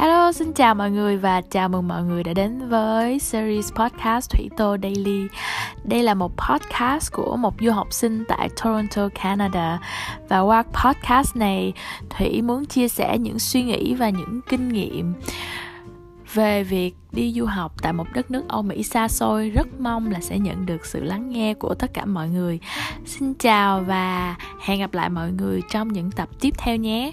Hello, xin chào mọi người và chào mừng mọi người đã đến với series podcast Thủy Tô Daily. Đây là một podcast của một du học sinh tại Toronto, Canada. Và qua podcast này, Thủy muốn chia sẻ những suy nghĩ và những kinh nghiệm về việc đi du học tại một đất nước Âu Mỹ xa xôi rất mong là sẽ nhận được sự lắng nghe của tất cả mọi người. Xin chào và hẹn gặp lại mọi người trong những tập tiếp theo nhé.